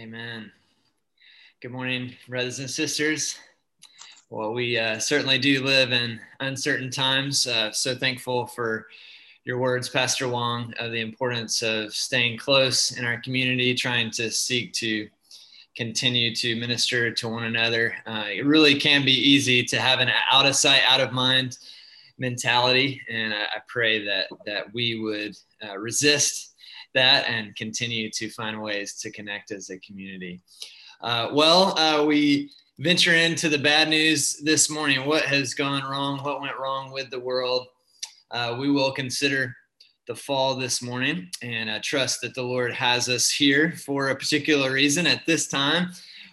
Amen. Good morning, brothers and sisters. Well, we uh, certainly do live in uncertain times. Uh, so thankful for your words, Pastor Wong, of the importance of staying close in our community, trying to seek to continue to minister to one another. Uh, it really can be easy to have an out of sight, out of mind mentality, and I, I pray that that we would uh, resist that and continue to find ways to connect as a community. Uh, well, uh, we venture into the bad news this morning. What has gone wrong? What went wrong with the world? Uh, we will consider the fall this morning and I trust that the Lord has us here for a particular reason at this time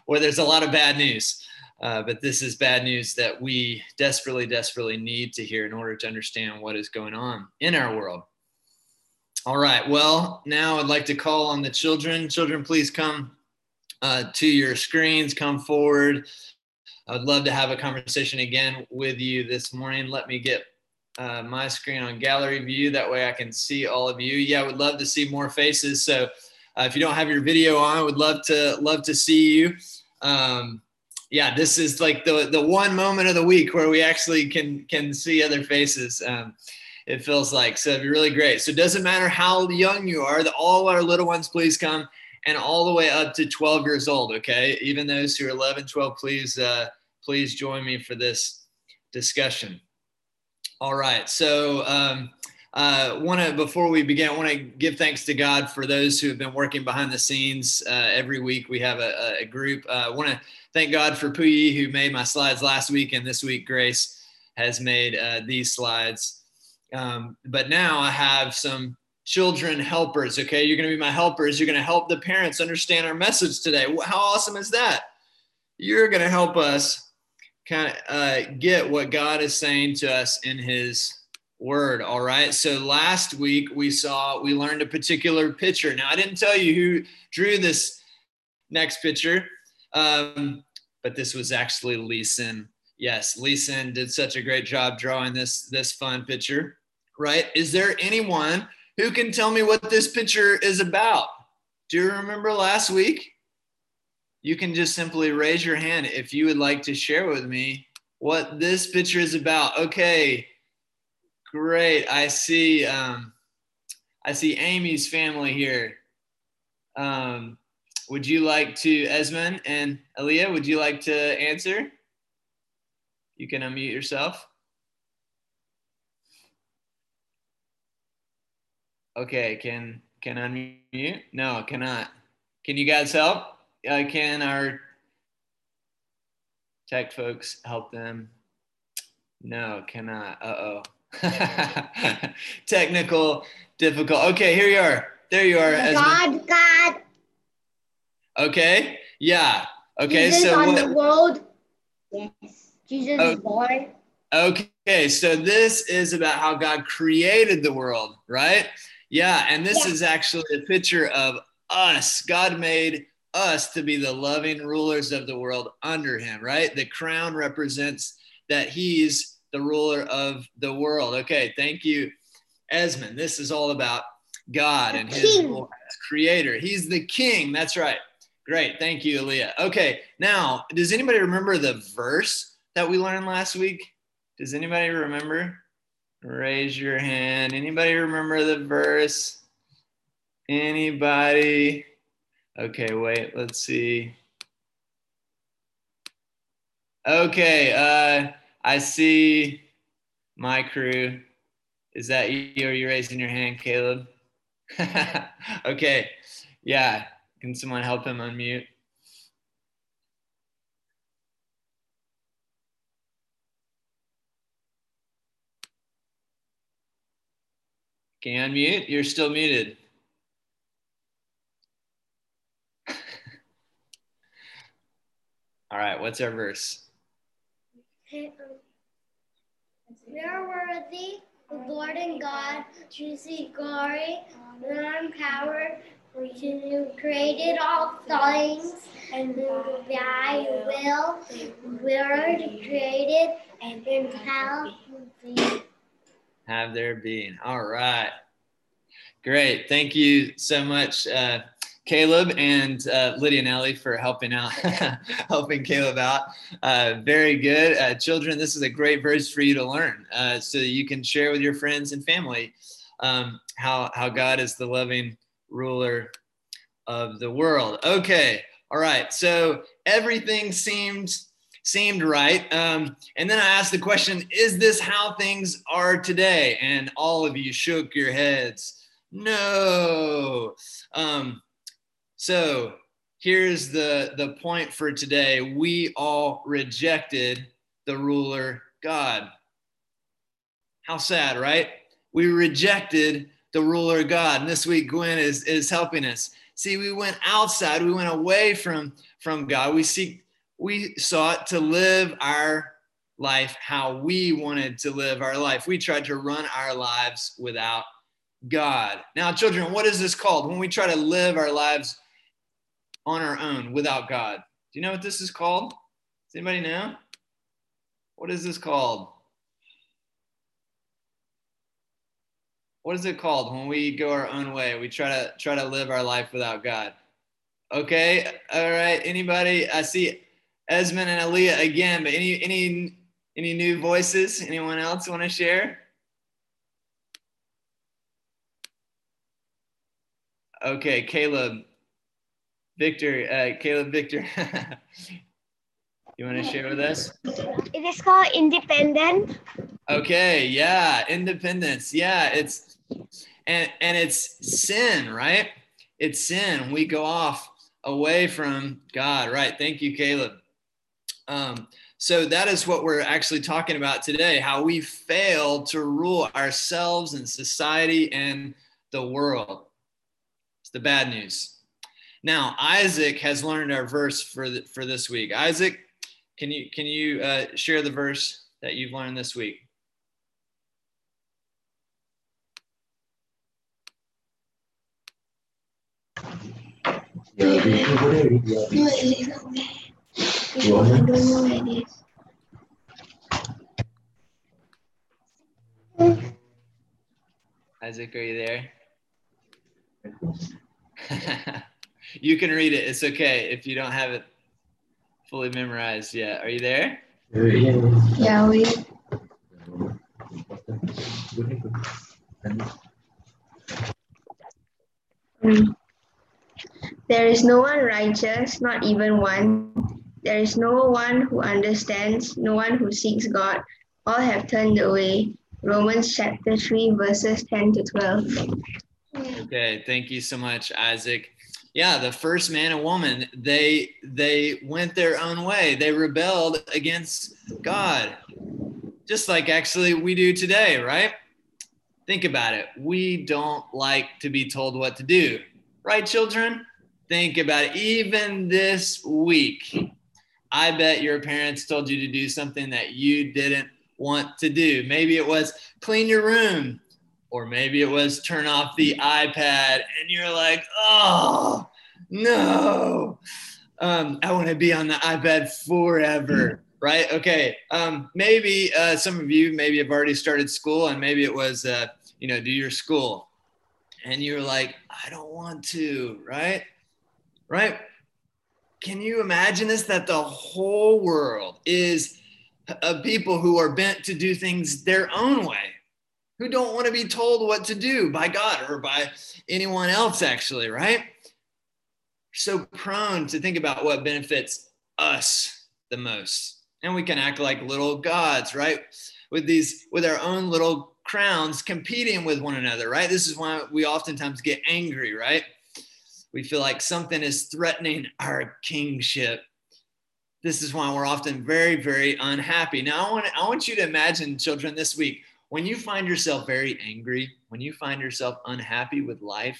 where there's a lot of bad news. Uh, but this is bad news that we desperately, desperately need to hear in order to understand what is going on in our world. All right. Well, now I'd like to call on the children. Children, please come uh, to your screens, come forward. I would love to have a conversation again with you this morning. Let me get uh, my screen on gallery view. That way I can see all of you. Yeah, I would love to see more faces. So uh, if you don't have your video on, I would love to love to see you. Um, yeah, this is like the the one moment of the week where we actually can can see other faces. Um, it feels like so it'd be really great. So it doesn't matter how young you are. The, all our little ones, please come, and all the way up to 12 years old. Okay, even those who are 11, 12, please uh, please join me for this discussion. All right. So, um, uh, want to before we begin, I want to give thanks to God for those who have been working behind the scenes. Uh, every week we have a, a group. Uh, I want to thank God for Puyi who made my slides last week, and this week Grace has made uh, these slides. Um, but now I have some children helpers. Okay, you're going to be my helpers. You're going to help the parents understand our message today. How awesome is that? You're going to help us kind of uh, get what God is saying to us in His Word. All right. So last week we saw, we learned a particular picture. Now, I didn't tell you who drew this next picture, um, but this was actually Leeson. Yes, Leeson did such a great job drawing this this fun picture. Right? Is there anyone who can tell me what this picture is about? Do you remember last week? you can just simply raise your hand if you would like to share with me what this picture is about. Okay, great. I see. Um, I see Amy's family here. Um, would you like to, Esmond and Aaliyah? Would you like to answer? You can unmute yourself. Okay, can can unmute? No, cannot. Can you guys help? uh, can our tech folks help them? No, cannot. Uh oh. Technical difficult. Okay, here you are. There you are. God, God. Okay. Yeah. Okay. Jesus so on what, the world. Yes. Jesus Oh. is born. Okay, so this is about how God created the world, right? Yeah, and this Yeah. is actually a picture of us. God made us to be the loving rulers of the world under him, right? The crown represents that he's the ruler of the world. Okay, thank you, Esmond. This is all about God and his as creator. He's the king. That's right. Great. Thank you, Aaliyah. Okay, now, does anybody remember the verse that we learned last week? Does anybody remember? Raise your hand. Anybody remember the verse? Anybody? Okay, wait, let's see. Okay, uh, I see my crew. Is that you? Are you raising your hand, Caleb? okay, yeah. Can someone help him unmute? Can unmute? You're still muted. All right, what's our verse? Are worthy, the Lord and God, to receive glory, and power, you created all things, and your will, were created, and how have their being. All right. Great. Thank you so much, uh, Caleb and uh, Lydia and Ellie for helping out, helping Caleb out. Uh, very good. Uh, children, this is a great verse for you to learn uh, so you can share with your friends and family um, how, how God is the loving ruler of the world. Okay. All right. So everything seemed seemed right. Um, and then I asked the question, is this how things are today? And all of you shook your heads. No. Um, so here's the, the point for today. We all rejected the ruler God. How sad, right? We rejected the ruler God. And this week, Gwen is, is helping us. See, we went outside, we went away from, from God. We seek we sought to live our life how we wanted to live our life. We tried to run our lives without God. Now, children, what is this called? When we try to live our lives on our own without God. Do you know what this is called? Does anybody know? What is this called? What is it called when we go our own way? We try to try to live our life without God. Okay, all right. Anybody? I see Esmond and Aaliyah again, but any any any new voices? Anyone else want to share? Okay, Caleb, Victor, uh, Caleb, Victor. you want to share with us? It is called independent. Okay, yeah, independence. Yeah, it's and and it's sin, right? It's sin. We go off away from God, right? Thank you, Caleb. Um, so that is what we're actually talking about today how we fail to rule ourselves and society and the world. It's the bad news. Now, Isaac has learned our verse for, the, for this week. Isaac, can you, can you uh, share the verse that you've learned this week? Isaac, are you there? you can read it. It's okay if you don't have it fully memorized yet. Are you there? Yeah, we. Mm. There is no one righteous, not even one. There is no one who understands, no one who seeks God. All have turned away. Romans chapter 3, verses 10 to 12. Okay, thank you so much, Isaac. Yeah, the first man and woman, they they went their own way. They rebelled against God. Just like actually we do today, right? Think about it. We don't like to be told what to do. Right, children? Think about it. Even this week, I bet your parents told you to do something that you didn't want to do. Maybe it was clean your room, or maybe it was turn off the iPad, and you're like, oh, no, um, I want to be on the iPad forever. Right? Okay. Um, maybe uh, some of you maybe have already started school, and maybe it was, uh, you know, do your school, and you're like, I don't want to. Right? Right? Can you imagine this? That the whole world is of people who are bent to do things their own way, who don't want to be told what to do by God or by anyone else, actually, right? So prone to think about what benefits us the most. And we can act like little gods, right? With these, with our own little crowns competing with one another, right? This is why we oftentimes get angry, right? We feel like something is threatening our kingship. This is why we're often very, very unhappy. Now, I want, I want you to imagine, children, this week, when you find yourself very angry, when you find yourself unhappy with life,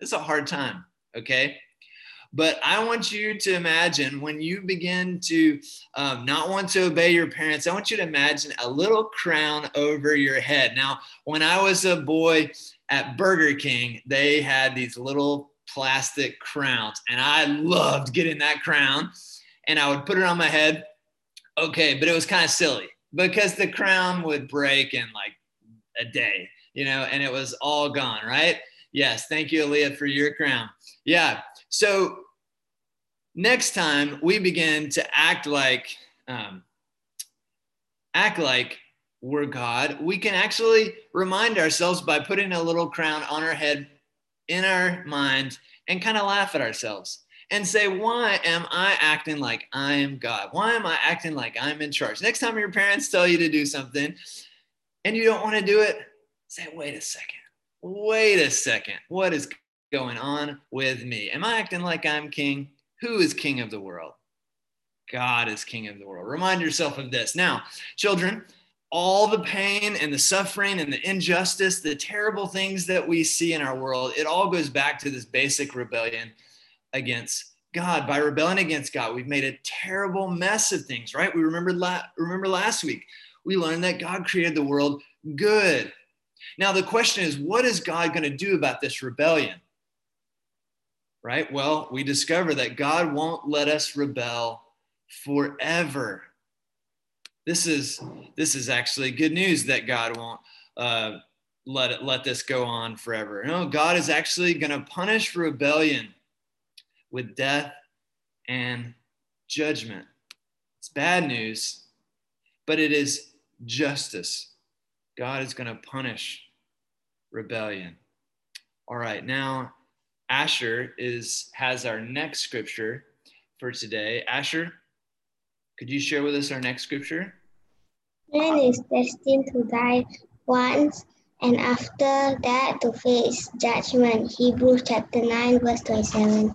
it's a hard time, okay? But I want you to imagine when you begin to um, not want to obey your parents, I want you to imagine a little crown over your head. Now, when I was a boy at Burger King, they had these little plastic crowns. And I loved getting that crown. And I would put it on my head. Okay, but it was kind of silly because the crown would break in like a day, you know, and it was all gone, right? Yes, thank you, Aaliyah, for your crown. Yeah. So next time we begin to act like um, act like we're God, we can actually remind ourselves by putting a little crown on our head in our mind and kind of laugh at ourselves and say, Why am I acting like I am God? Why am I acting like I'm in charge? Next time your parents tell you to do something and you don't want to do it, say, Wait a second. Wait a second. What is going on with me? Am I acting like I'm king? Who is king of the world? God is king of the world. Remind yourself of this. Now, children, all the pain and the suffering and the injustice, the terrible things that we see in our world, it all goes back to this basic rebellion against God. By rebelling against God, we've made a terrible mess of things, right? We remember, la- remember last week, we learned that God created the world good. Now, the question is, what is God going to do about this rebellion? Right? Well, we discover that God won't let us rebel forever. This is this is actually good news that God won't uh, let it, let this go on forever. No, God is actually going to punish rebellion with death and judgment. It's bad news, but it is justice. God is going to punish rebellion. All right, now Asher is has our next scripture for today. Asher, could you share with us our next scripture? Man is destined to die once and after that to face judgment. Hebrews chapter 9, verse 27.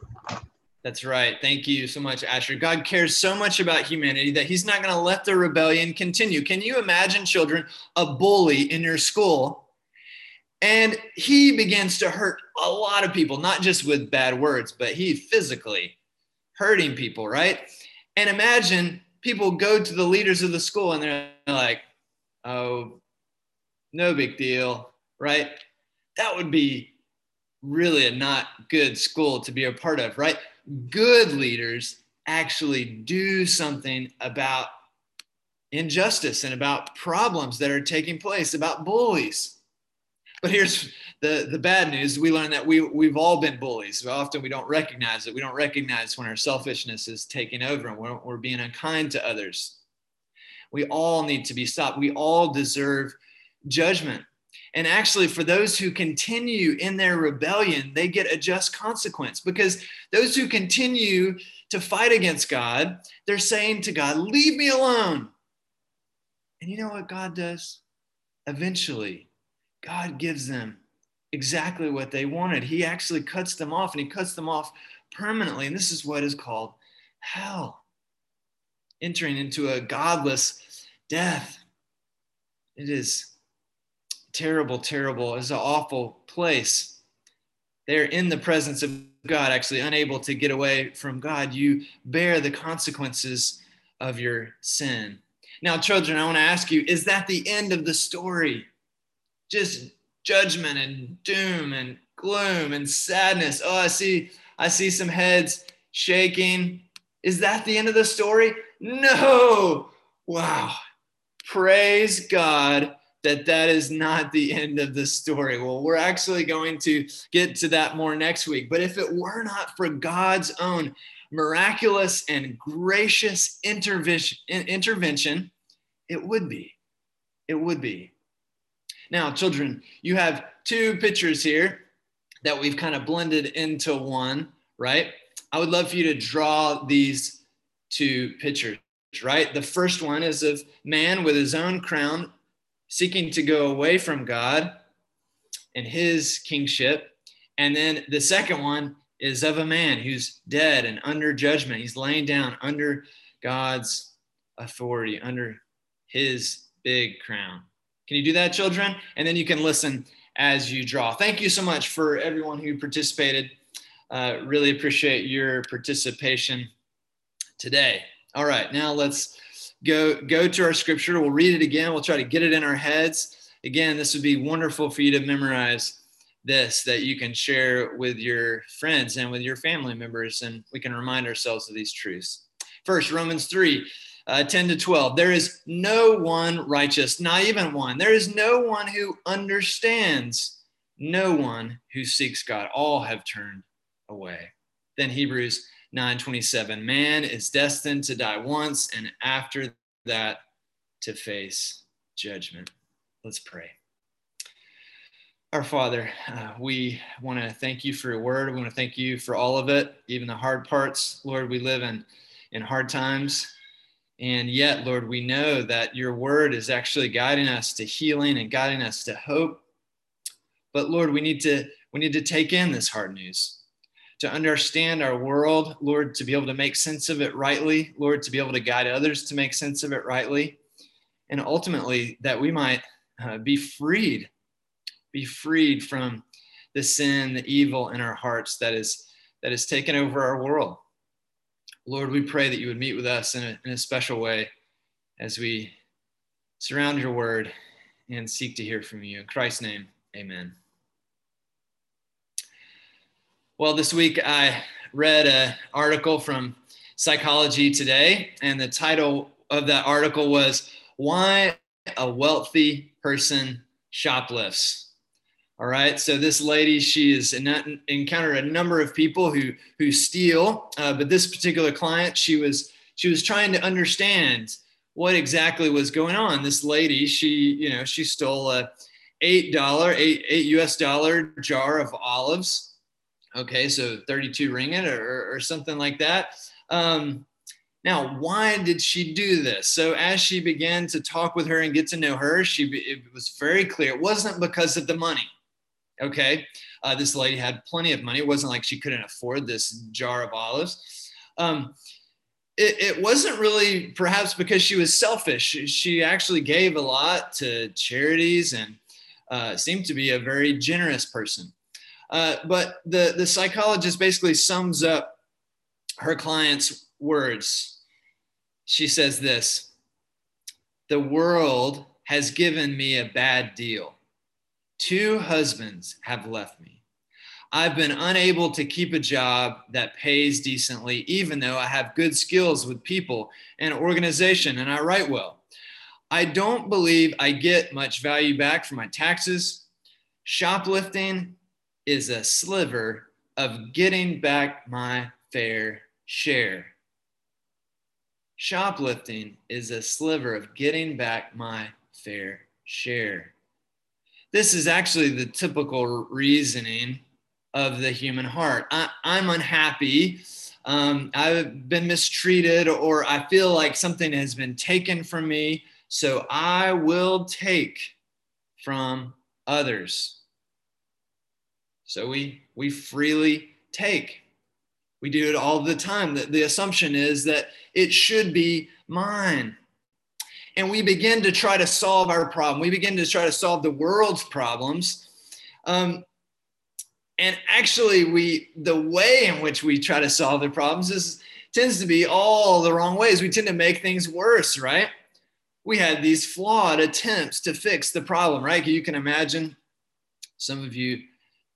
That's right. Thank you so much, Asher. God cares so much about humanity that he's not going to let the rebellion continue. Can you imagine, children, a bully in your school? And he begins to hurt a lot of people, not just with bad words, but he physically hurting people, right? And imagine people go to the leaders of the school and they're like, oh, no big deal, right? That would be really a not good school to be a part of, right? Good leaders actually do something about injustice and about problems that are taking place, about bullies. But here's the, the bad news. We learn that we, we've all been bullies. Often we don't recognize it. We don't recognize when our selfishness is taking over and we're, we're being unkind to others. We all need to be stopped. We all deserve judgment. And actually, for those who continue in their rebellion, they get a just consequence because those who continue to fight against God, they're saying to God, Leave me alone. And you know what God does? Eventually, God gives them exactly what they wanted. He actually cuts them off and he cuts them off permanently. And this is what is called hell entering into a godless death. It is terrible, terrible. It's an awful place. They're in the presence of God, actually unable to get away from God. You bear the consequences of your sin. Now, children, I want to ask you is that the end of the story? Just judgment and doom and gloom and sadness. Oh, I see, I see some heads shaking. Is that the end of the story? No. Wow. Praise God that that is not the end of the story. Well, we're actually going to get to that more next week. But if it were not for God's own miraculous and gracious intervention, it would be. It would be. Now, children, you have two pictures here that we've kind of blended into one, right? I would love for you to draw these two pictures, right? The first one is of man with his own crown seeking to go away from God and his kingship. And then the second one is of a man who's dead and under judgment. He's laying down under God's authority, under his big crown. Can you do that, children? And then you can listen as you draw. Thank you so much for everyone who participated. Uh, really appreciate your participation today. All right, now let's go go to our scripture. We'll read it again. We'll try to get it in our heads. Again, this would be wonderful for you to memorize this that you can share with your friends and with your family members, and we can remind ourselves of these truths. First, Romans 3 uh, 10 to 12. There is no one righteous, not even one. There is no one who understands. No one who seeks God, all have turned away. Then Hebrews 9:27, man is destined to die once and after that to face judgment. Let's pray. Our Father, uh, we want to thank you for your word. We want to thank you for all of it, even the hard parts. Lord, we live in, in hard times. And yet, Lord, we know that your word is actually guiding us to healing and guiding us to hope. But Lord, we need to we need to take in this hard news, to understand our world, Lord, to be able to make sense of it rightly, Lord, to be able to guide others to make sense of it rightly, and ultimately that we might uh, be freed be freed from the sin, the evil in our hearts that is that has taken over our world. Lord, we pray that you would meet with us in a, in a special way as we surround your word and seek to hear from you. In Christ's name, amen. Well, this week I read an article from Psychology Today, and the title of that article was Why a Wealthy Person Shoplifts. All right. So this lady, she has encountered a number of people who who steal, uh, but this particular client, she was she was trying to understand what exactly was going on. This lady, she you know she stole a eight dollar eight eight U.S. dollar jar of olives. Okay, so thirty two ringgit or, or something like that. Um, now, why did she do this? So, as she began to talk with her and get to know her, she it was very clear it wasn't because of the money. Okay. Uh, this lady had plenty of money. It wasn't like she couldn't afford this jar of olives. Um, it, it, wasn't really perhaps because she was selfish. She actually gave a lot to charities and uh, seemed to be a very generous person. Uh, but the, the psychologist basically sums up her client's words. She says this The world has given me a bad deal. Two husbands have left me. I've been unable to keep a job that pays decently, even though I have good skills with people and organization and I write well. I don't believe I get much value back for my taxes. Shoplifting is a sliver of getting back my fair share. Shoplifting is a sliver of getting back my fair share this is actually the typical reasoning of the human heart. I, am unhappy. Um, I've been mistreated, or I feel like something has been taken from me. So I will take from others. So we, we freely take. We do it all the time. The, the assumption is that it should be mine and we begin to try to solve our problem. We begin to try to solve the world's problems. Um, and actually, we the way in which we try to solve the problems is tends to be all the wrong ways. We tend to make things worse, right? We had these flawed attempts to fix the problem, right? You can imagine some of you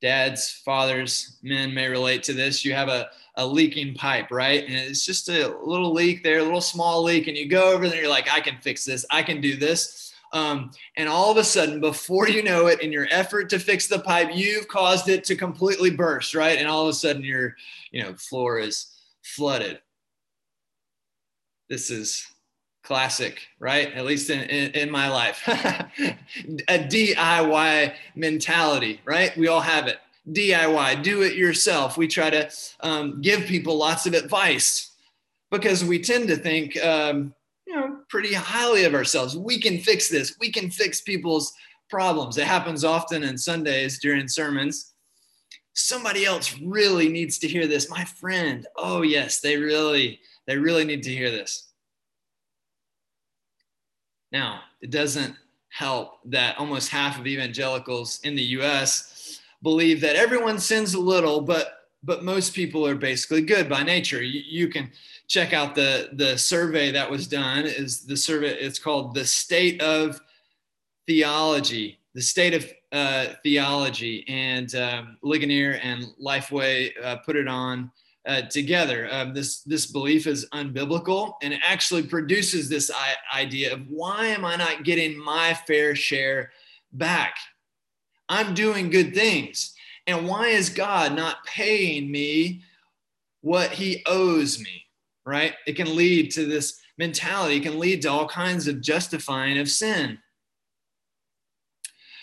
dads, fathers, men may relate to this. You have a, a leaking pipe, right? And it's just a little leak there, a little small leak. And you go over there, you're like, I can fix this, I can do this. Um, and all of a sudden, before you know it, in your effort to fix the pipe, you've caused it to completely burst, right? And all of a sudden, your you know floor is flooded. This is classic, right? At least in, in, in my life. a DIY mentality, right? We all have it. DIY, do it yourself. We try to um, give people lots of advice because we tend to think, um, you know, pretty highly of ourselves. We can fix this. We can fix people's problems. It happens often in Sundays during sermons. Somebody else really needs to hear this. My friend. Oh yes, they really, they really need to hear this. Now, it doesn't help that almost half of evangelicals in the US believe that everyone sins a little, but but most people are basically good by nature. You, you, can check out the the survey that was done. Is the survey? It's called the State of Theology. The State of uh, Theology, and um, Ligonier and Lifeway uh, put it on uh, together. Um, this this belief is unbiblical, and it actually produces this I- idea of why am I not getting my fair share back? I'm doing good things. And why is God not paying me what he owes me? Right? It can lead to this mentality, it can lead to all kinds of justifying of sin.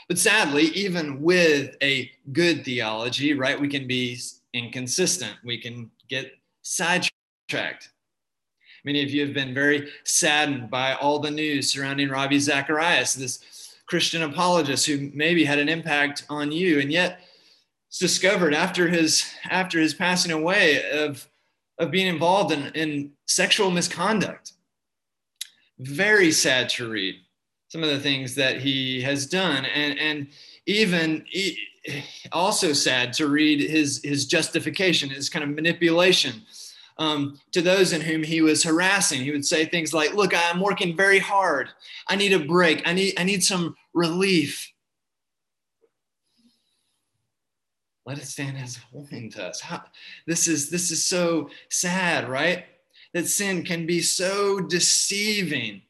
But sadly, even with a good theology, right, we can be inconsistent. We can get sidetracked. Many of you have been very saddened by all the news surrounding Ravi Zacharias, this Christian apologist who maybe had an impact on you, and yet it's discovered after his after his passing away of of being involved in, in sexual misconduct. Very sad to read some of the things that he has done, and and even also sad to read his his justification, his kind of manipulation um, to those in whom he was harassing. He would say things like, "Look, I'm working very hard. I need a break. I need I need some relief." Let it stand as a warning to us. How, this is this is so sad, right? That sin can be so deceiving.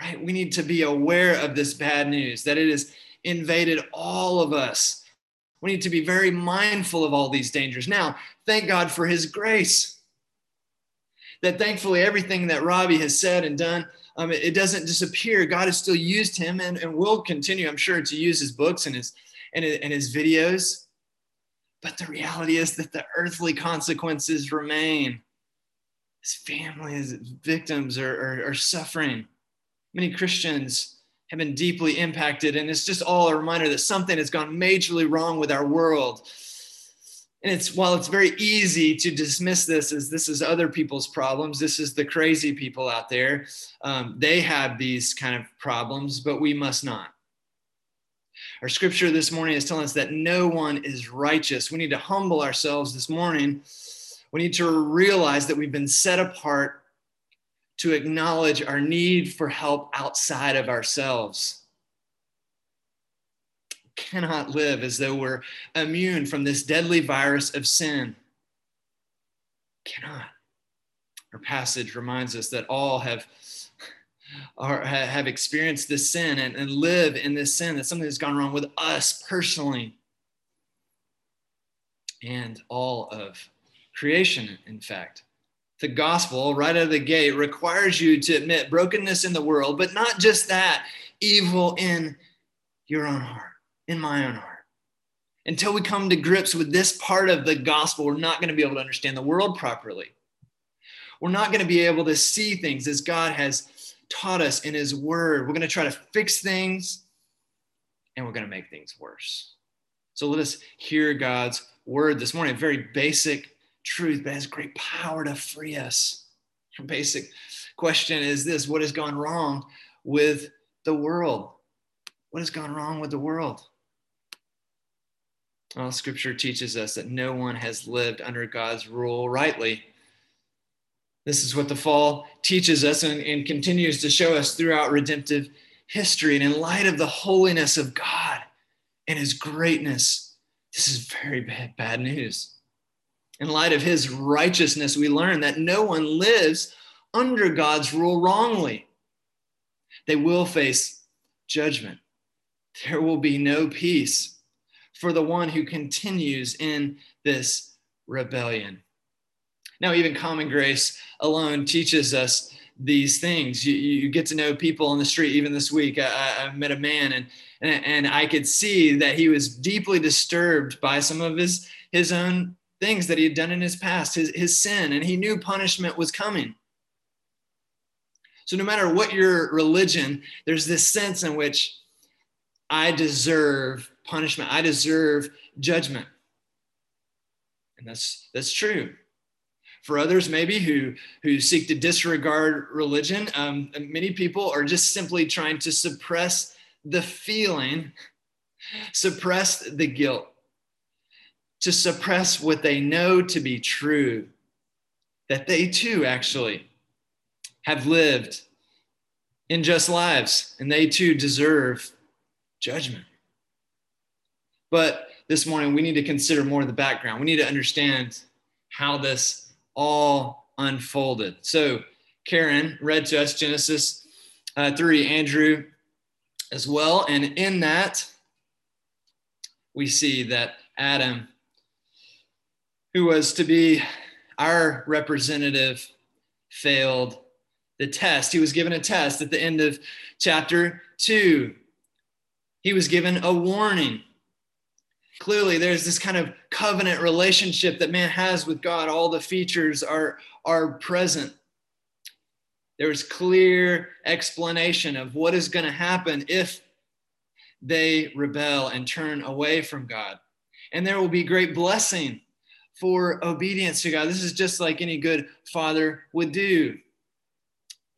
Right? We need to be aware of this bad news that it has invaded all of us we need to be very mindful of all these dangers. Now, thank God for his grace. That thankfully, everything that Ravi has said and done, um, it, doesn't disappear. God has still used him and, and will continue, I'm sure, to use his books and his, and, and his videos. But the reality is that the earthly consequences remain. His family, his victims are, are, are suffering. Many Christians have been deeply impacted. And it's just all a reminder that something has gone majorly wrong with our world. And it's while it's very easy to dismiss this as this is other people's problems, this is the crazy people out there. Um, they have these kind of problems, but we must not. Our scripture this morning is telling us that no one is righteous. We need to humble ourselves this morning. We need to realize that we've been set apart to acknowledge our need for help outside of ourselves. We cannot live as though we're immune from this deadly virus of sin. Cannot. Our passage reminds us that all have, are, have experienced this sin and, and live in this sin, that something has gone wrong with us personally and all of creation, in fact the gospel right out of the gate requires you to admit brokenness in the world, but not just that, evil in your own heart, in my own heart. Until we come to grips with this part of the gospel, we're not going to be able to understand the world properly. We're not going to be able to see things as God has taught us in His Word. We're going to try to fix things and we're going to make things worse. So let us hear God's Word this morning, a very basic truth, but has great power to free us. Your basic question is this What has gone wrong with the world? What has gone wrong with the world? Well, scripture teaches us that no one has lived under God's rule rightly. This is what the fall teaches us and, and continues to show us throughout redemptive history. And in light of the holiness of God and his greatness, this is very bad, bad news. In light of his righteousness, we learn that no one lives under God's rule wrongly. They will face judgment. There will be no peace for the one who continues in this rebellion. Now, even common grace alone teaches us these things. You, you get to know people on the street. Even this week, I, I met a man, and, and and I could see that he was deeply disturbed by some of his his own things that he had done in his past, his, his sin, and he knew punishment was coming. So, no matter what your religion, there's this sense in which I deserve punishment, I deserve judgment. And that's, that's true. For others, maybe who, who seek to disregard religion, um, many people are just simply trying to suppress the feeling, suppress the guilt to suppress what they know to be true, that they too actually have lived unjust lives and they too deserve judgment. But this morning, we need to consider more of the background. We need to understand how this all unfolded. So, Karen read to us Genesis uh, 3, Andrew as well. And in that, we see that Adam, who was to be our representative, failed the test. He was given a test at the end of chapter two. He was given a warning. Clearly, there's this kind of covenant relationship that man has with God. All the features are, are present. There's clear explanation of what is going to happen if they rebel and turn away from God. And there will be great blessing for obedience to God. This is just like any good father would do.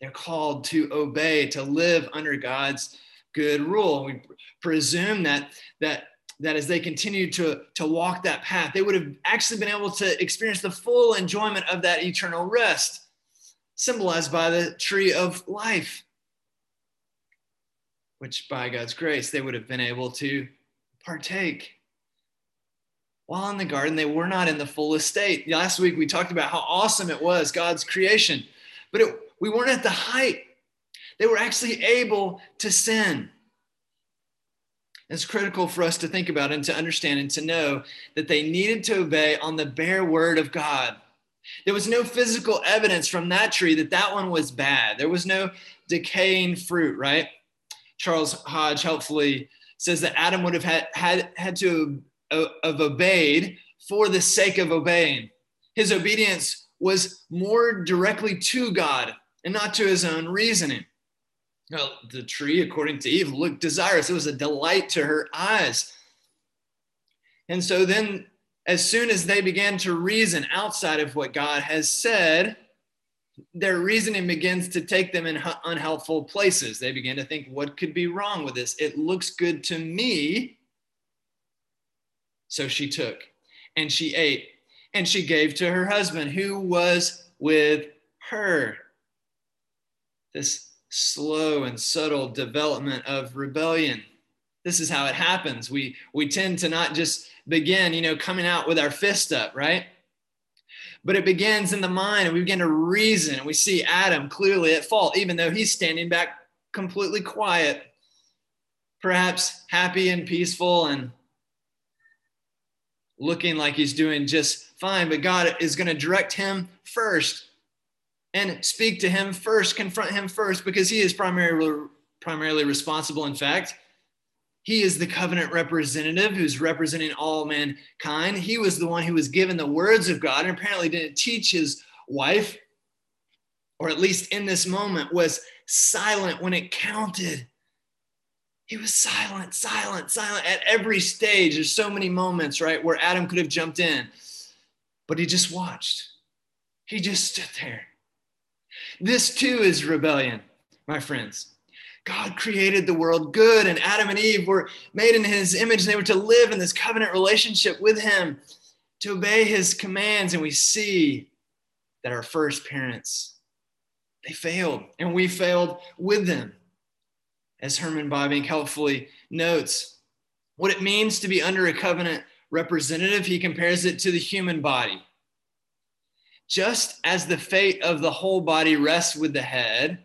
They're called to obey, to live under God's good rule. We presume that that that as they continued to, to walk that path, they would have actually been able to experience the full enjoyment of that eternal rest, symbolized by the tree of life, which by God's grace they would have been able to partake. While in the garden, they were not in the fullest state. Last week we talked about how awesome it was, God's creation, but it, we weren't at the height. They were actually able to sin. It's critical for us to think about and to understand and to know that they needed to obey on the bare word of God. There was no physical evidence from that tree that that one was bad. There was no decaying fruit, right? Charles Hodge helpfully says that Adam would have had, had, had to have obeyed for the sake of obeying. His obedience was more directly to God and not to his own reasoning. Well, the tree, according to Eve, looked desirous. It was a delight to her eyes. And so then, as soon as they began to reason outside of what God has said, their reasoning begins to take them in unhelpful places. They begin to think, what could be wrong with this? It looks good to me. So she took and she ate and she gave to her husband who was with her. This slow and subtle development of rebellion. This is how it happens. We we tend to not just begin, you know, coming out with our fist up, right? But it begins in the mind, and we begin to reason. And we see Adam clearly at fault, even though he's standing back completely quiet, perhaps happy and peaceful and looking like he's doing just fine. But God is going to direct him first and speak to him first, confront him first, because he is primarily, primarily responsible. In fact, he is the covenant representative who's representing all mankind. He was the one who was given the words of God and apparently didn't teach his wife, or at least in this moment, was silent when it counted. He was silent, silent, silent at every stage. There's so many moments, right, where Adam could have jumped in, but he just watched. He just stood there. This too is rebellion, my friends. God created the world good, and Adam and Eve were made in his image, and they were to live in this covenant relationship with him, to obey his commands. And we see that our first parents, they failed, and we failed with them. As Herman Bavinck helpfully notes, what it means to be under a covenant representative, he compares it to the human body. Just as the fate of the whole body rests with the head,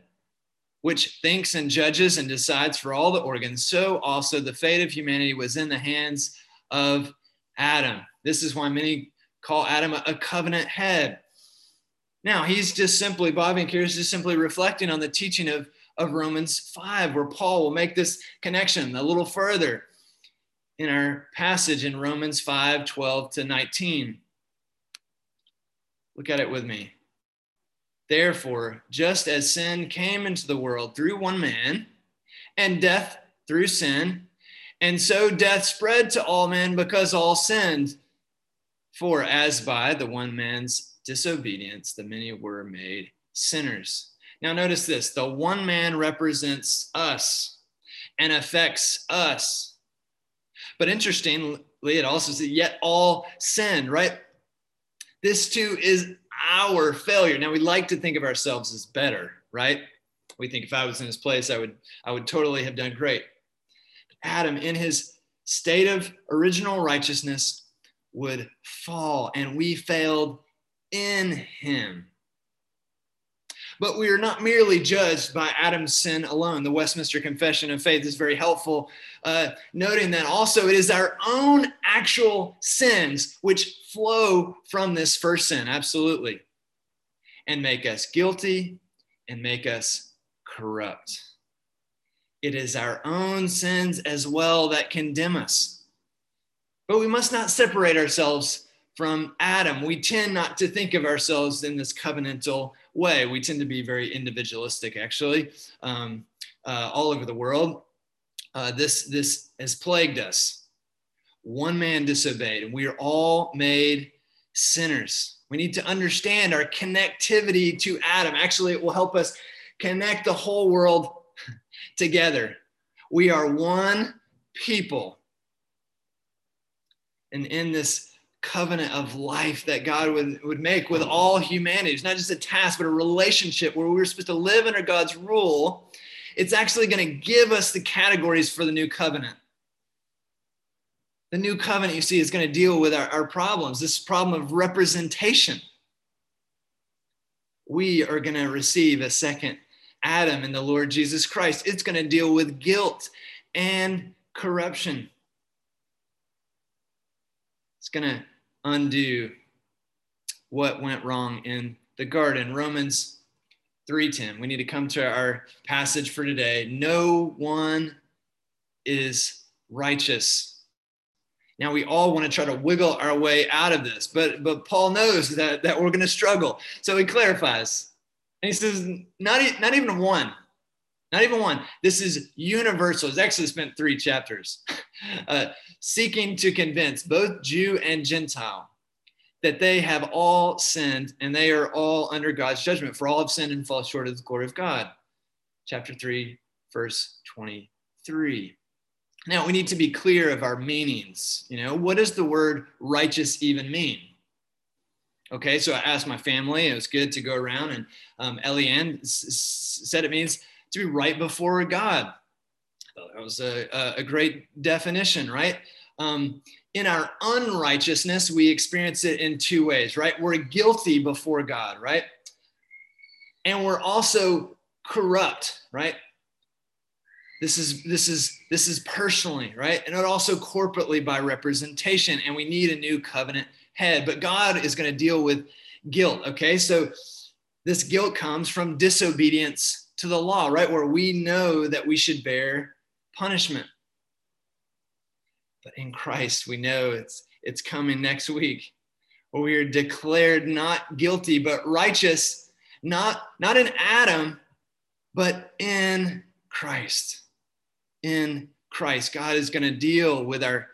which thinks and judges and decides for all the organs, so also the fate of humanity was in the hands of Adam. This is why many call Adam a, covenant head. Now, he's just simply, here is just simply reflecting on the teaching of, of Romans 5, where Paul will make this connection a little further in our passage in Romans 5 12 to 19. Look at it with me. Therefore, just as sin came into the world through one man, and death through sin, and so death spread to all men because all sinned. For as by the one man's disobedience, the many were made sinners. Now, notice this the one man represents us and affects us. But interestingly, it also says, yet all sin, right? This too is our failure. Now we like to think of ourselves as better, right? We think if I was in his place, I would I would totally have done great. Adam, in his state of original righteousness, would fall, and we failed in him. But we are not merely judged by Adam's sin alone. The Westminster Confession of Faith is very helpful, uh, noting that also it is our own actual sins which flow from this first sin, absolutely, and make us guilty and make us corrupt. It is our own sins as well that condemn us. But we must not separate ourselves from Adam. We tend not to think of ourselves in this covenantal way. We tend to be very individualistic, actually, um, uh, all over the world. Uh, this, this has plagued us. One man disobeyed, and we are all made sinners. We need to understand our connectivity to Adam. Actually, it will help us connect the whole world together. We are one people. And in this covenant of life that God would, would make with all humanity. It's not just a task, but a relationship where we're supposed to live under God's rule. It's actually going to give us the categories for the new covenant. The new covenant, you see, is going to deal with our, our problems, this problem of representation. We are going to receive a second Adam in the Lord Jesus Christ. It's going to deal with guilt and corruption. It's going to undo what went wrong in the garden. Romans 3:10. We need to come to our passage for today. No one is righteous. Now we all want to try to wiggle our way out of this, but but Paul knows that that we're going to struggle. So he clarifies. And he says not not even one. Not even one. This is universal. He's actually spent three chapters uh, seeking to convince both Jew and Gentile that they have all sinned and they are all under God's judgment. For all have sinned and fall short of the glory of God. Chapter 3, verse 23. Now, we need to be clear of our meanings. You know, what does the word righteous even mean? Okay, so I asked my family. It was good to go around, and um, Eliane s- said it means to be right before God. That was a, a great definition, right? Um, in our unrighteousness, we experience it in two ways, right? We're guilty before God, right? And we're also corrupt, right? This is this is this is personally, right? And also corporately by representation. And we need a new covenant head. But God is going to deal with guilt. Okay, so this guilt comes from disobedience to the law, right? Where we know that we should bear punishment. But in Christ, we know it's it's coming next week, where we are declared not guilty, but righteous, not, not in Adam, but in Christ. In Christ. God is going to deal with our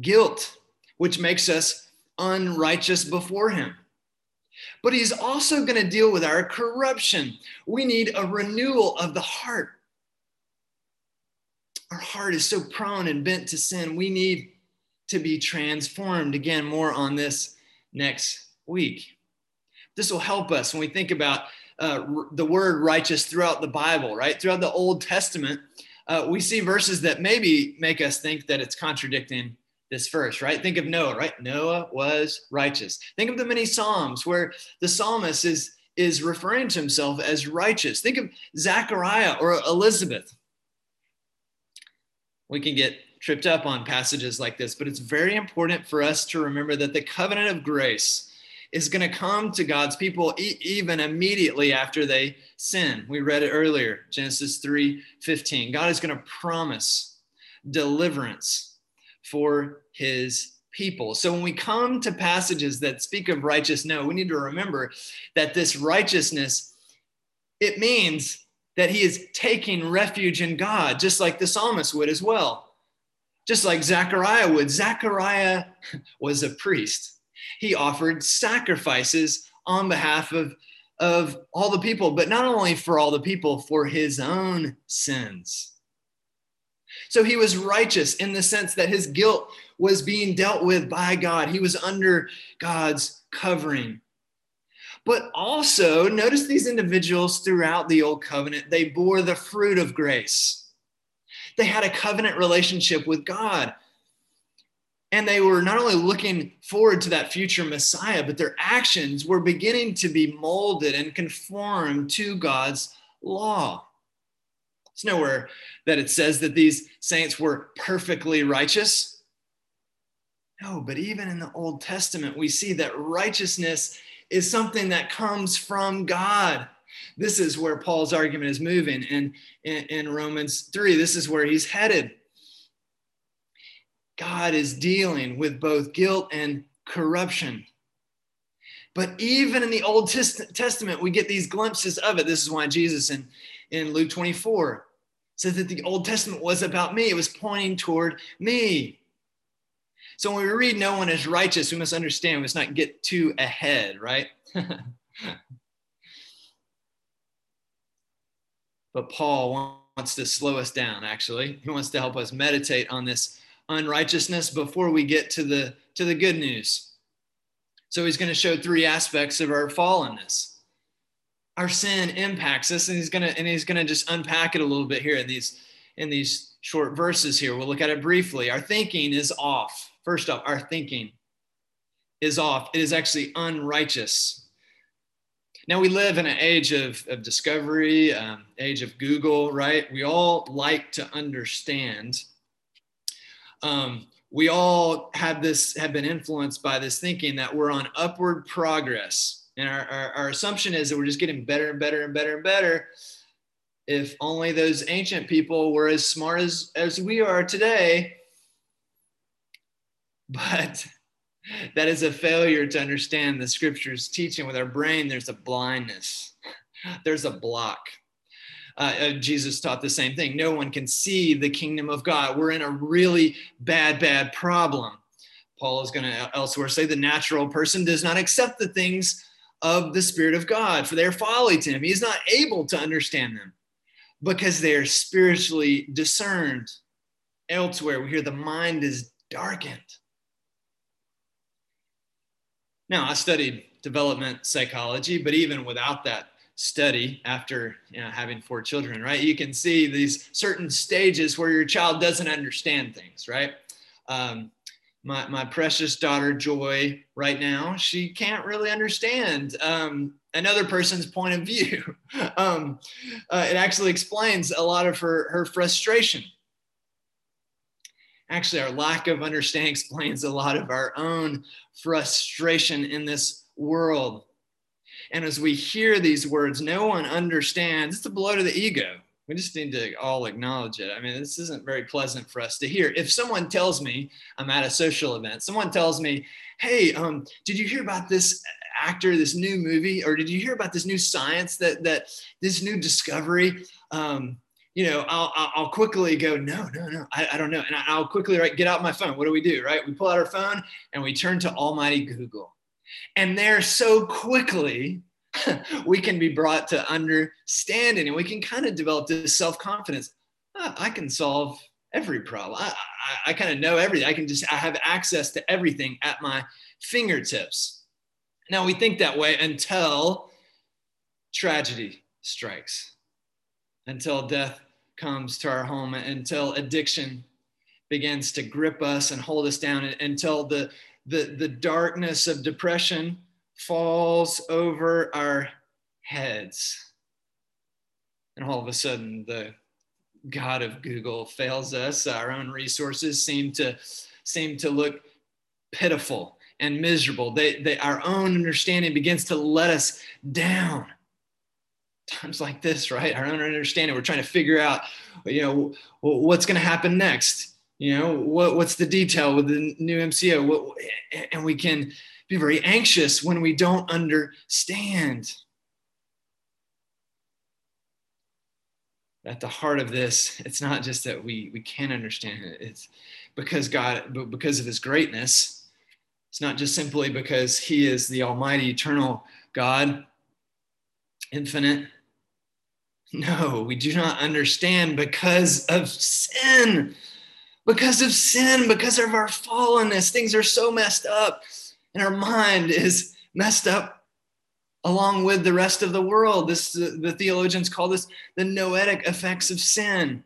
guilt, which makes us unrighteous before Him but he's also going to deal with our corruption. We need a renewal of the heart. Our heart is so prone and bent to sin. We need to be transformed. Again, more on this next week. This will help us when we think about uh, the word righteous throughout the Bible, right? Throughout the Old Testament, uh, we see verses that maybe make us think that it's contradicting this verse, right? Think of Noah, right? Noah was righteous. Think of the many Psalms where the psalmist is, is referring to himself as righteous. Think of Zechariah or Elizabeth. We can get tripped up on passages like this, but it's very important for us to remember that the covenant of grace is going to come to God's people e- even immediately after they sin. We read it earlier, Genesis 3 15. God is going to promise deliverance for his people. So when we come to passages that speak of righteous, no, we need to remember that this righteousness, it means that he is taking refuge in God, just like the psalmist would as well. Just like Zechariah would. Zechariah was a priest. He offered sacrifices on behalf of, of all the people, but not only for all the people, for his own sins. So he was righteous in the sense that his guilt was being dealt with by God. He was under God's covering. But also, notice these individuals throughout the Old Covenant, they bore the fruit of grace. They had a covenant relationship with God. And they were not only looking forward to that future Messiah, but their actions were beginning to be molded and conformed to God's law. It's nowhere that it says that these saints were perfectly righteous. No, but even in the Old Testament, we see that righteousness is something that comes from God. This is where Paul's argument is moving in, in, in Romans 3. This is where he's headed. God is dealing with both guilt and corruption. But even in the Old Testament, we get these glimpses of it. This is why Jesus in, in Luke 24 said that the Old Testament was about me, it was pointing toward me. So when we read no one is righteous, we must understand we must not get too ahead, right? but Paul wants to slow us down, actually. He wants to help us meditate on this unrighteousness before we get to the to the good news. So he's going to show three aspects of our fallenness. Our sin impacts us, and he's gonna and he's gonna just unpack it a little bit here in these in these short verses here. We'll look at it briefly. Our thinking is off. First off, our thinking is off. It is actually unrighteous. Now we live in an age of, of discovery, um, age of Google, right? We all like to understand um, we all have this have been influenced by this thinking that we're on upward progress and our, our, our, assumption is that we're just getting better and better and better and better if only those ancient people were as smart as, as we are today but that is a failure to understand the scriptures teaching with our brain there's a blindness there's a block uh, uh, Jesus taught the same thing. No one can see the kingdom of God. We're in a really bad, bad problem. Paul is going to elsewhere say the natural person does not accept the things of the Spirit of God, for they are folly to him. He is not able to understand them because they are spiritually discerned. Elsewhere, we hear the mind is darkened. Now, I studied development psychology, but even without that study after you know, having four children, right? You can see these certain stages where your child doesn't understand things, right? Um, my, my precious daughter Joy, right now, she can't really understand um, another person's point of view. um, uh, it actually explains a lot of her, her frustration. Actually, our lack of understanding explains a lot of our own frustration in this world. And as we hear these words, no one understands. It's a blow to the ego. We just need to all acknowledge it. I mean, this isn't very pleasant for us to hear. If someone tells me I'm at a social event, someone tells me, "Hey, um, did you hear about this actor, this new movie, or did you hear about this new science that that this new discovery?" Um, you know, I'll, I'll quickly go, no, no, no, I, I don't know. And I'll quickly, right, get out my phone. What do we do, right? We pull out our phone and we turn to Almighty Google. And there so quickly, we can be brought to understanding and we can kind of develop this self confidence. Ah, I can solve every problem. I, I, I kind of know everything. I can just, I have access to everything at my fingertips. Now we think that way until tragedy strikes, until death comes to our home, until addiction begins to grip us and hold us down, until the, the, the darkness of depression falls over our heads. And all of a sudden, the God of Google fails us. Our own resources seem to seem to look pitiful and miserable. They, they, our own understanding begins to let us down. Times like this, right? Our own understanding, we're trying to figure out, you know, what's going to happen next you know what, what's the detail with the new mco what, and we can be very anxious when we don't understand. At the heart of this it's not just that we we can't understand it. It's because god but because of his greatness. It's not just simply because he is the almighty eternal god infinite. No we do not understand because of sin. Because of sin, because of our fallenness. Things are so messed up, and our mind is messed up along with the rest of the world. This uh, the theologians call this the noetic effects of sin.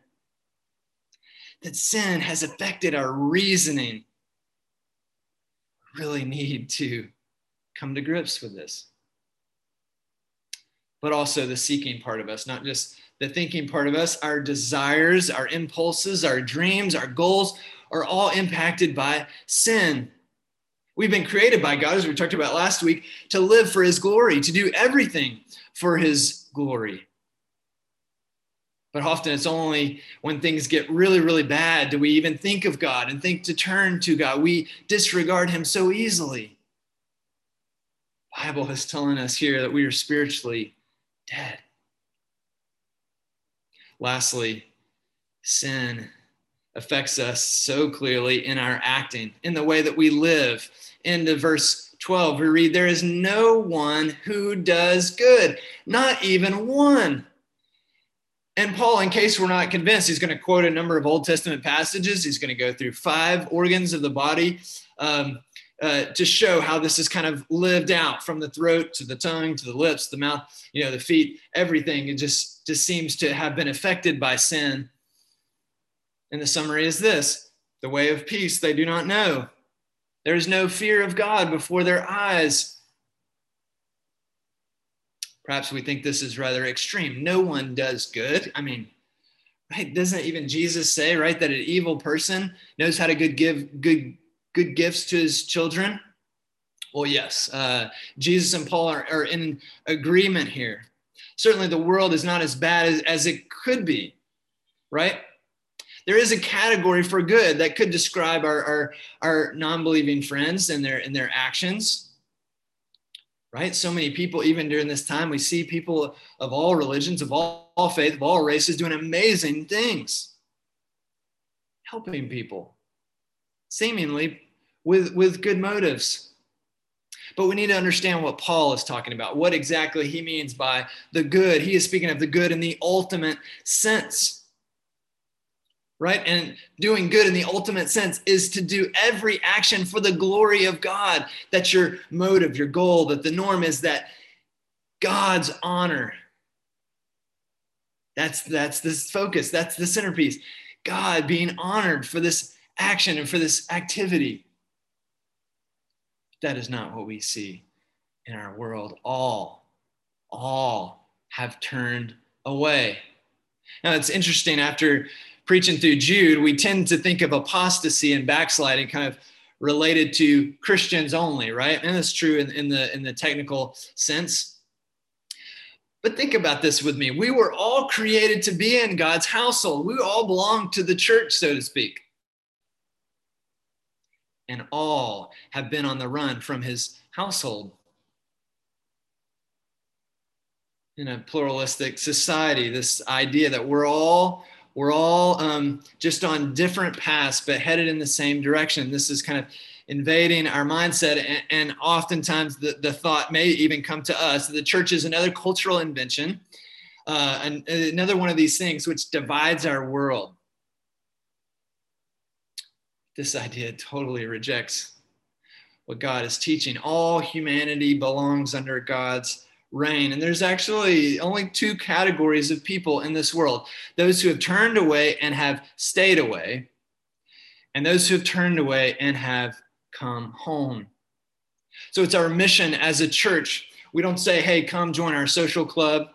That sin has affected our reasoning, We really need to come to grips with this. But also the seeking part of us, not just the thinking part of us, our desires, our impulses, our dreams, our goals are all impacted by sin. We've been created by God, as we talked about last week, to live for His glory, to do everything for His glory. But often it's only when things get really, really bad do we even think of God and think to turn to God. We disregard Him so easily. Bible is telling us here that we are spiritually dead. Lastly, sin affects us so clearly in our acting, in the way that we live. Into verse 12, we read, There is no one who does good, not even one. And Paul, in case we're not convinced, he's going to quote a number of Old Testament passages. He's going to go through five organs of the body um, uh, to show how this is kind of lived out from the throat to the tongue to the lips, the mouth, you know, the feet, everything. It just just seems to have been affected by sin. And the summary is this the way of peace they do not know. There is no fear of God before their eyes. Perhaps we think this is rather extreme. No one does good. I mean, right? Doesn't even Jesus say, right, that an evil person knows how to good give good good gifts to his children? Well, yes. Uh, Jesus and Paul are, are in agreement here certainly the world is not as bad as, as it could be, right? There is a category for good that could describe our, our, our non-believing friends and their and their actions. Right? So many people, even during this time, we see people of all religions, of all, all faith, of all races doing amazing things, helping people, seemingly with, with good motives. But we need to understand what Paul is talking about, what exactly he means by the good. He is speaking of the good in the ultimate sense. Right? And doing good in the ultimate sense is to do every action for the glory of God. That's your motive, your goal, that the norm is that God's honor. That's that's this focus, that's the centerpiece. God being honored for this action and for this activity. That is not what we see in our world. All, all have turned away. Now, it's interesting after preaching through Jude, we tend to think of apostasy and backsliding kind of related to Christians only, right? And that's true in, in, the, in the technical sense. But think about this with me. We were all created to be in God's household. We all belong to the church, so to speak and all have been on the run from his household. In a pluralistic society, this idea that we're all we're all um, just on different paths but headed in the same direction. This is kind of invading our mindset, and, and oftentimes the, the thought may even come to us the church is another cultural invention, uh, and another one of these things which divides our world this idea totally rejects what God is teaching. All humanity belongs under God's reign. And there's actually only two categories of people in this world those who have turned away and have stayed away, and those who have turned away and have come home. So it's our mission as a church. We don't say, hey, come join our social club.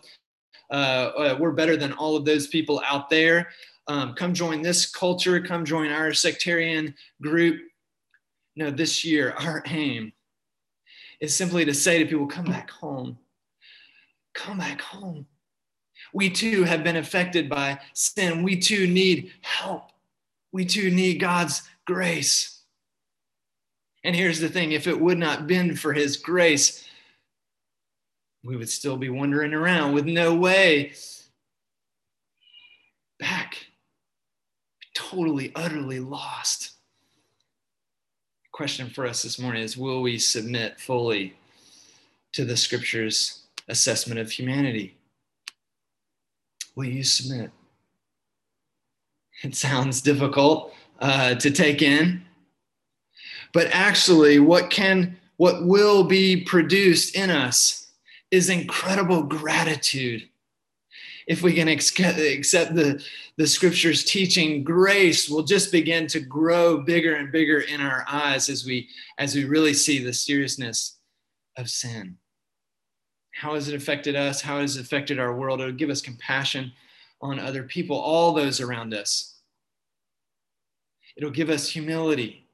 Uh, uh, we're better than all of those people out there um, come join this culture, come join our sectarian group. No, this year, our aim is simply to say to people, come back home. Come back home. We too have been affected by sin. We too need help. We too need God's grace. And here's the thing if it would not been for his grace, we would still be wandering around with no way back totally, utterly lost. question for us this morning is Will we submit fully to the scripture's assessment of humanity? Will you submit? It sounds difficult uh, to take in, but actually, what can, what will be produced in us is incredible gratitude if we can accept the, the scripture's teaching, grace will just begin to grow bigger and bigger in our eyes as we as we really see the seriousness of sin. How has it affected us? How has it affected our world? It'll give us compassion on other people, all those around us. It'll give us humility.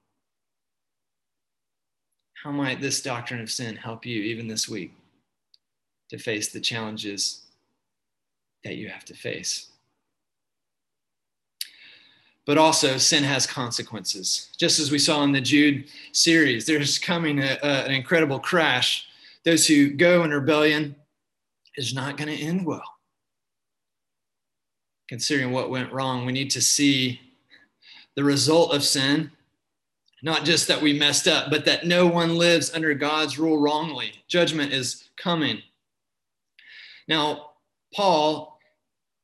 How might this doctrine of sin help you even this week to face the challenges that you have to face? But also, sin has consequences. Just as we saw in the Jude series, there's coming a, a, an incredible crash. Those who go in rebellion is not going to end well. Considering what went wrong, we need to see the result of sin not just that we messed up, but that no one lives under God's rule wrongly. Judgment is coming. Now, Paul,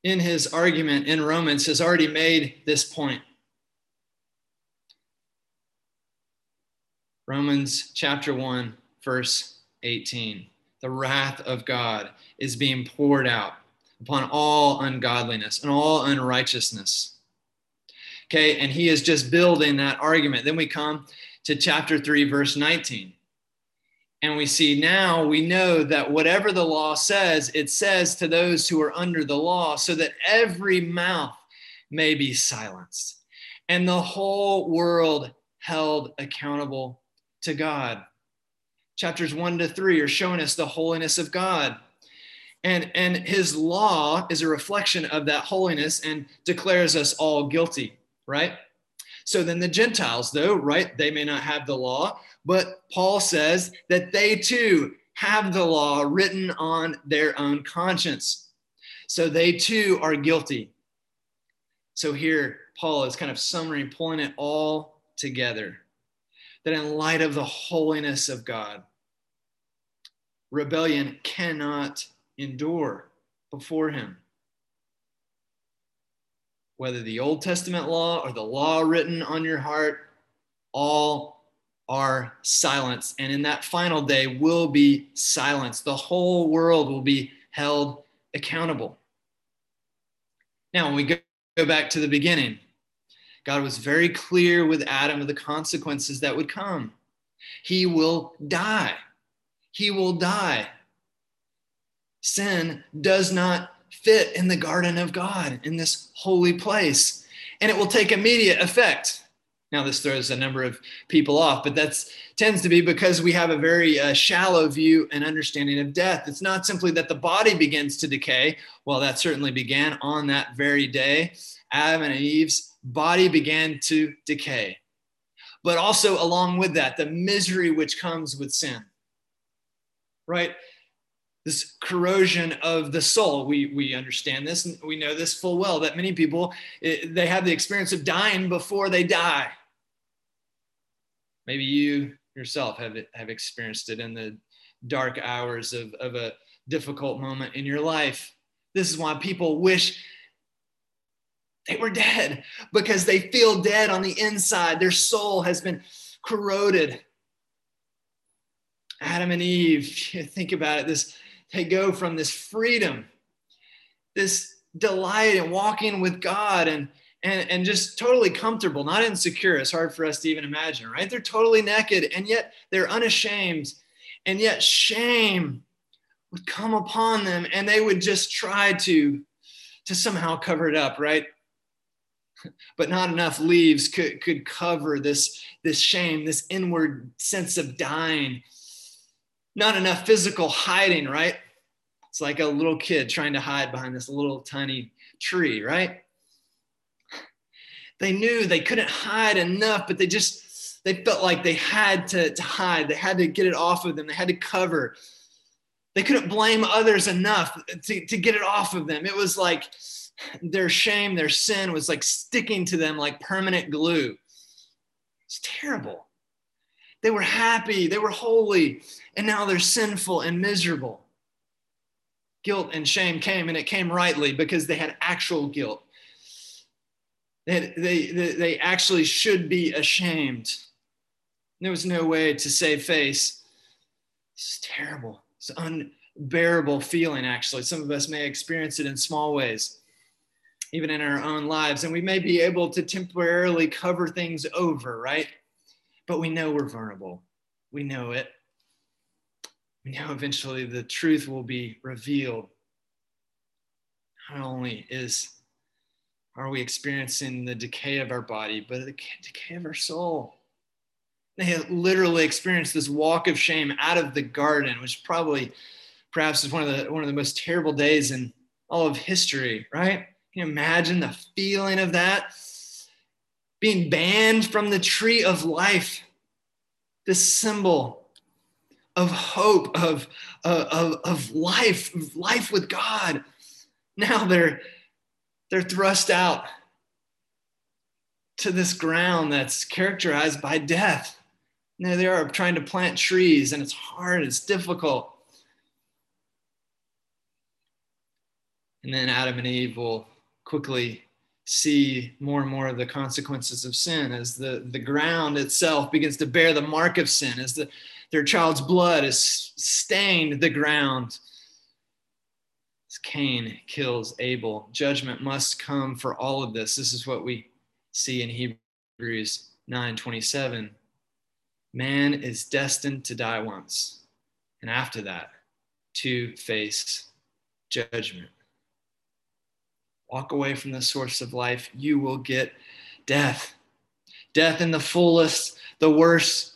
in his argument in Romans, has already made this point. Romans chapter 1, verse 18. The wrath of God is being poured out upon all ungodliness and all unrighteousness Okay, and he is just building that argument. Then we come to chapter 3, verse 19. And we see now, we know that whatever the law says, it says to those who are under the law, so that every mouth may be silenced and the whole world held accountable to God. Chapters 1 to 3 are showing us the holiness of God. And, and his law is a reflection of that holiness and declares us all guilty right? So then the Gentiles, though, right, they may not have the law, but Paul says that they too have the law written on their own conscience. So they too are guilty. So here, Paul is kind of summarizing, pulling it all together. That in light of the holiness of God, rebellion cannot endure before him whether the Old Testament law or the law written on your heart, all are silenced. And in that final day will be silenced. The whole world will be held accountable. Now, when we go, back to the beginning, God was very clear with Adam of the consequences that would come. He will die. He will die. Sin does not fit in the garden of God, in this holy place. And it will take immediate effect. Now, this throws a number of people off, but that tends to be because we have a very uh, shallow view and understanding of death. It's not simply that the body begins to decay. Well, that certainly began on that very day. Adam and Eve's body began to decay. But also, along with that, the misery which comes with sin. Right? this corrosion of the soul. We, we understand this and we know this full well that many people, eh, they have the experience of dying before they die. Maybe you yourself have, have experienced it in the dark hours of, of a difficult moment in your life. This is why people wish they were dead because they feel dead on the inside. Their soul has been corroded. Adam and Eve, think about it, this they go from this freedom, this delight in walking with God and, and, and just totally comfortable, not insecure. It's hard for us to even imagine, right? They're totally naked and yet they're unashamed. And yet shame would come upon them and they would just try to, to somehow cover it up, right? But not enough leaves could, could cover this, this shame, this inward sense of dying not enough physical hiding, right? It's like a little kid trying to hide behind this little tiny tree, right? They knew they couldn't hide enough, but they just they felt like they had to, to hide. They had to get it off of them. They had to cover. They couldn't blame others enough to, to get it off of them. It was like their shame, their sin was like sticking to them like permanent glue. It's terrible. They were happy, they were holy, and now they're sinful and miserable. Guilt and shame came, and it came rightly because they had actual guilt. They, they, they actually should be ashamed. There was no way to save face. It's terrible. It's un, bearable feeling, actually. Some of us may experience it in small ways, even in our own lives. And we may be able to temporarily cover things over, right? But we know we're vulnerable. We know it. We know eventually the truth will be revealed. Not only is are we experiencing the decay of our body, but the decay of our soul. They literally experienced this walk of shame out of the garden, which probably perhaps is one of the one of the most terrible days in all of history, right? Can you imagine the feeling of that? Being banned from the tree of life, this symbol of hope, of, of, of life, of life with God. Now they're they're thrust out to this ground that's characterized by death. Now they are trying to plant trees, and it's hard, it's difficult. And then Adam and Eve will quickly see more and more of the consequences of sin as the, the ground itself begins to bear the mark of sin, as the, their child's blood has stained the ground. As Cain kills Abel, judgment must come for all of this. This is what we see in Hebrews 9:27. Man is destined to die once, and after that, to face judgment walk away from the source of life, you will get death. Death in the fullest, the worst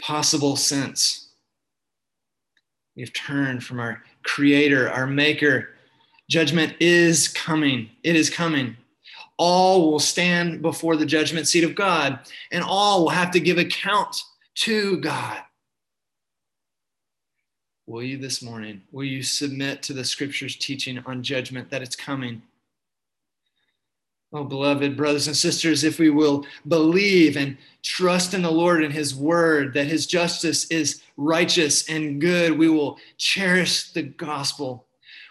possible sense. We've turned from our creator, our maker. Judgment is coming. It is coming. All will stand before the judgment seat of God, and all will have to give account to God. Will you this morning, will you submit to the scripture's teaching on judgment that it's coming? Oh, beloved brothers and sisters, if we will believe and trust in the Lord and His word that His justice is righteous and good, we will cherish the gospel.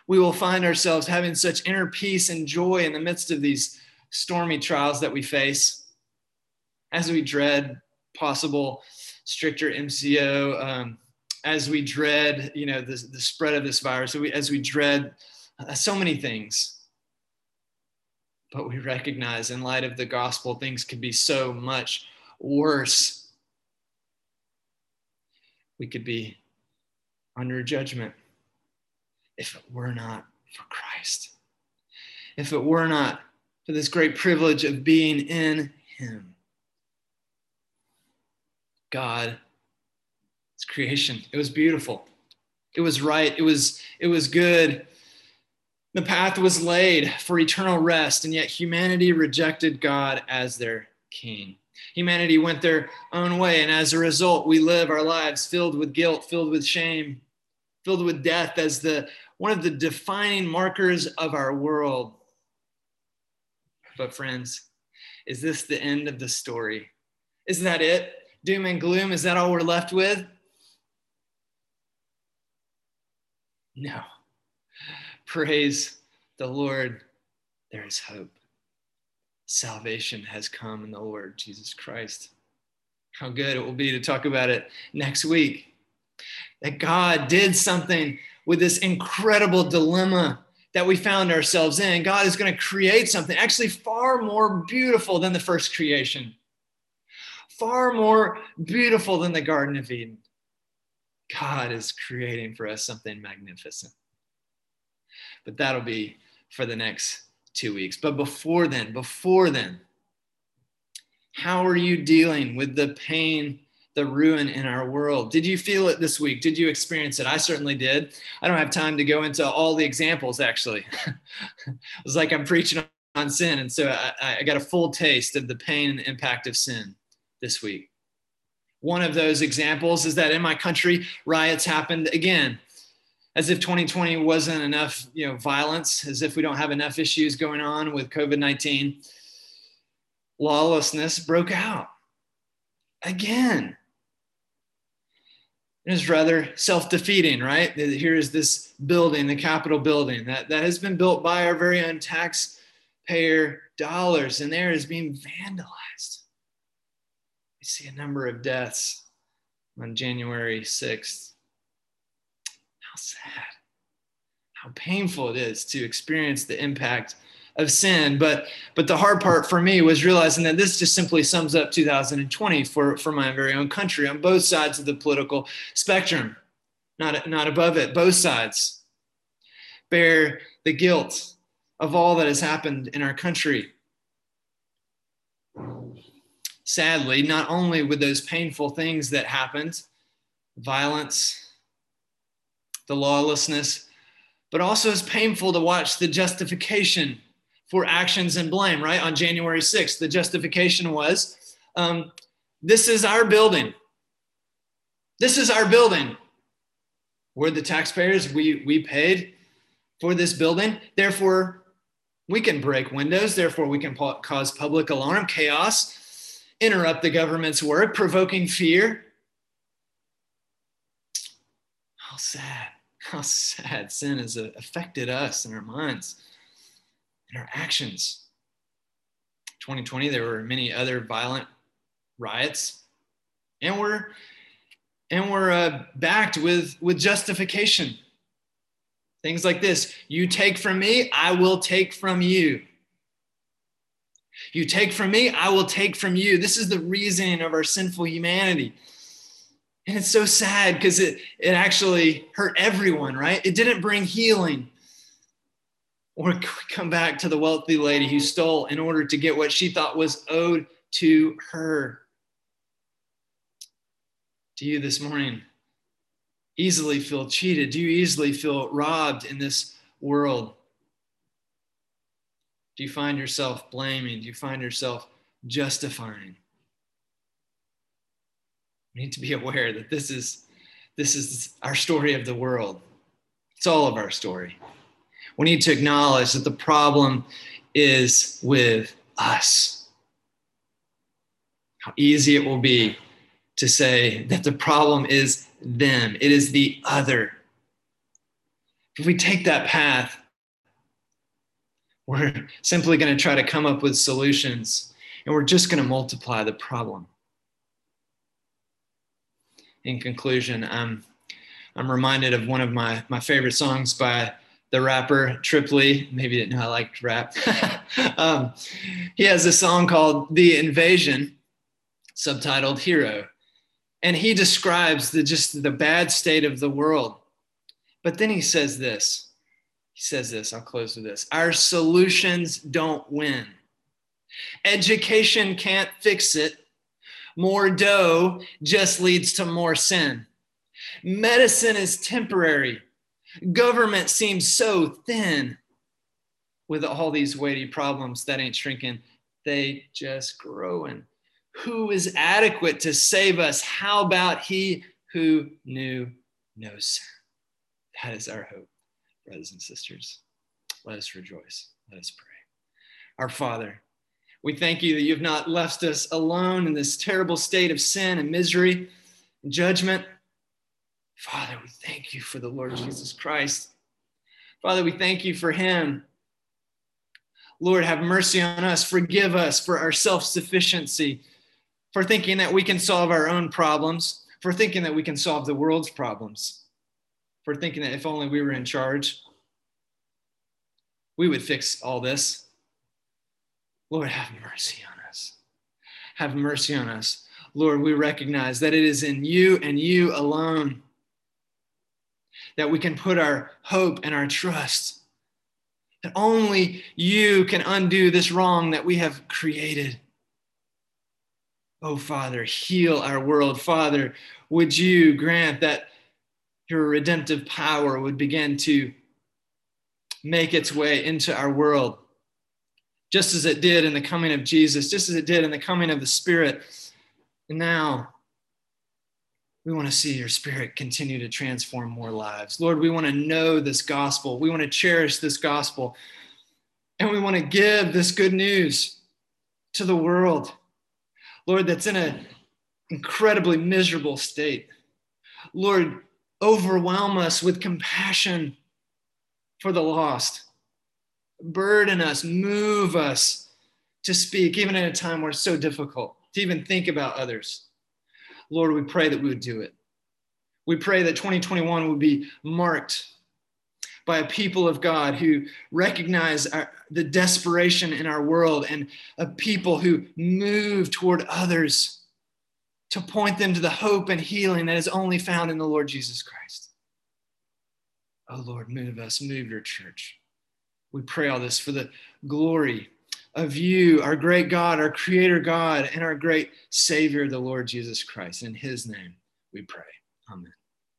We will find ourselves having such inner peace and joy in the midst of these stormy trials that we face as we dread possible stricter MCO, um, as we dread, you know, the, the spread of this virus, as we dread uh, so many things but we recognize in light of the gospel, things could be so much worse. We could be under judgment if it were not for Christ, if it were not for this great privilege of being in Him. God, it's creation. It was beautiful. It was right. It was, it was good. The path was laid for eternal rest, and yet humanity rejected God as their king. Humanity went their own way, and as a result, we live our lives filled with guilt, filled with shame, filled with death as the one of the defining markers of our world. But friends, is this the end of the story? Isn't that it? Doom and gloom, is that all we're left with? No. Praise the Lord, there is hope. Salvation has come in the Lord Jesus Christ. How good it will be to talk about it next week. That God did something with this incredible dilemma that we found ourselves in. God is going to create something actually far more beautiful than the first creation, far more beautiful than the Garden of Eden. God is creating for us something magnificent but that'll be for the next two weeks. But before then, before then, how are you dealing with the pain, the ruin in our world? Did you feel it this week? Did you experience it? I certainly did. I don't have time to go into all the examples, actually. it was like I'm preaching on sin. And so I, I got a full taste of the pain and the impact of sin this week. One of those examples is that in my country, riots happened again as if 2020 wasn't enough, you know, violence, as if we don't have enough issues going on with COVID-19. Lawlessness broke out again. It is rather self-defeating, right? Here is this building, the Capitol building, that, that has been built by our very own taxpayer dollars, and there is being vandalized. We see a number of deaths on January 6th sad. how painful it is to experience the impact of sin. But but the hard part for me was realizing that this just simply sums up 2020 for, for my very own country on both sides of the political spectrum, not, not above it, both sides bear the guilt of all that has happened in our country. Sadly, not only with those painful things that happened, violence, the lawlessness, but also it's painful to watch the justification for actions and blame, right? On January 6th, the justification was um, this is our building. This is our building. We're the taxpayers, we, we paid for this building. Therefore, we can break windows. Therefore, we can cause public alarm, chaos, interrupt the government's work, provoking fear. How sad, how sad sin has affected us and our minds and our actions. 2020, there were many other violent riots, and we're and we're uh, backed with with justification. Things like this: "You take from me, I will take from you." You take from me, I will take from you. This is the reasoning of our sinful humanity. And it's so sad because it, it actually hurt everyone, right? It didn't bring healing. Or come back to the wealthy lady who stole in order to get what she thought was owed to her. Do you this morning easily feel cheated? Do you easily feel robbed in this world? Do you find yourself blaming? Do you find yourself justifying? We need to be aware that this is this is our story of the world. It's all of our story we need to acknowledge that the problem is with us. How easy it will be to say that the problem is them, it is the other. If we take that path, we're simply going to try to come up with solutions and we're just going to multiply the problem. In conclusion, I'm, I'm reminded of one of my, my favorite songs by the rapper Trip Lee. Maybe you didn't know I liked rap. um, he has a song called The Invasion, subtitled Hero. And he describes the just the bad state of the world. But then he says this. He says this, I'll close with this. Our solutions don't win. Education can't fix it. More dough just leads to more sin. Medicine is temporary Government seems so thin with all these weighty problems that ain't shrinking, they just growing. Who is adequate to save us? How about he who knew no sin? That is our hope, brothers and sisters. Let us rejoice. Let us pray. Our Father, we thank you that you've not left us alone in this terrible state of sin and misery and judgment. Father, we thank you for the Lord Jesus Christ. Father, we thank you for him. Lord, have mercy on us. Forgive us for our self sufficiency, for thinking that we can solve our own problems, for thinking that we can solve the world's problems, for thinking that if only we were in charge, we would fix all this. Lord, have mercy on us. Have mercy on us. Lord, we recognize that it is in you and you alone that we can put our hope and our trust. That only you can undo this wrong that we have created. Oh, Father, heal our world. Father, would you grant that your redemptive power would begin to make its way into our world, just as it did in the coming of Jesus, just as it did in the coming of the Spirit. And now, we want to see your spirit continue to transform more lives. Lord, we want to know this gospel. We want to cherish this gospel. And we want to give this good news to the world. Lord, that's in an incredibly miserable state. Lord, overwhelm us with compassion for the lost. Burden us, move us to speak, even in a time where it's so difficult to even think about others. Lord, we pray that we would do it. We pray that 2021 would be marked by a people of God who recognize our, the desperation in our world and a people who move toward others to point them to the hope and healing that is only found in the Lord Jesus Christ. Oh Lord, move us, move your church. We pray all this for the glory of you, our great God, our creator God, and our great Savior, the Lord Jesus Christ. In his name we pray. Amen.